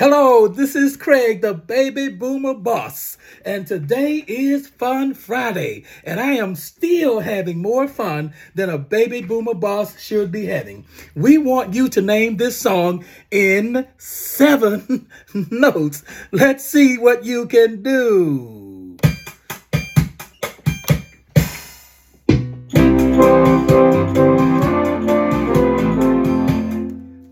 Hello, this is Craig, the baby boomer boss, and today is Fun Friday, and I am still having more fun than a baby boomer boss should be having. We want you to name this song in seven notes. Let's see what you can do.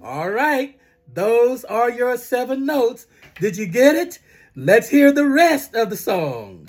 All right. Those are your seven notes. Did you get it? Let's hear the rest of the song.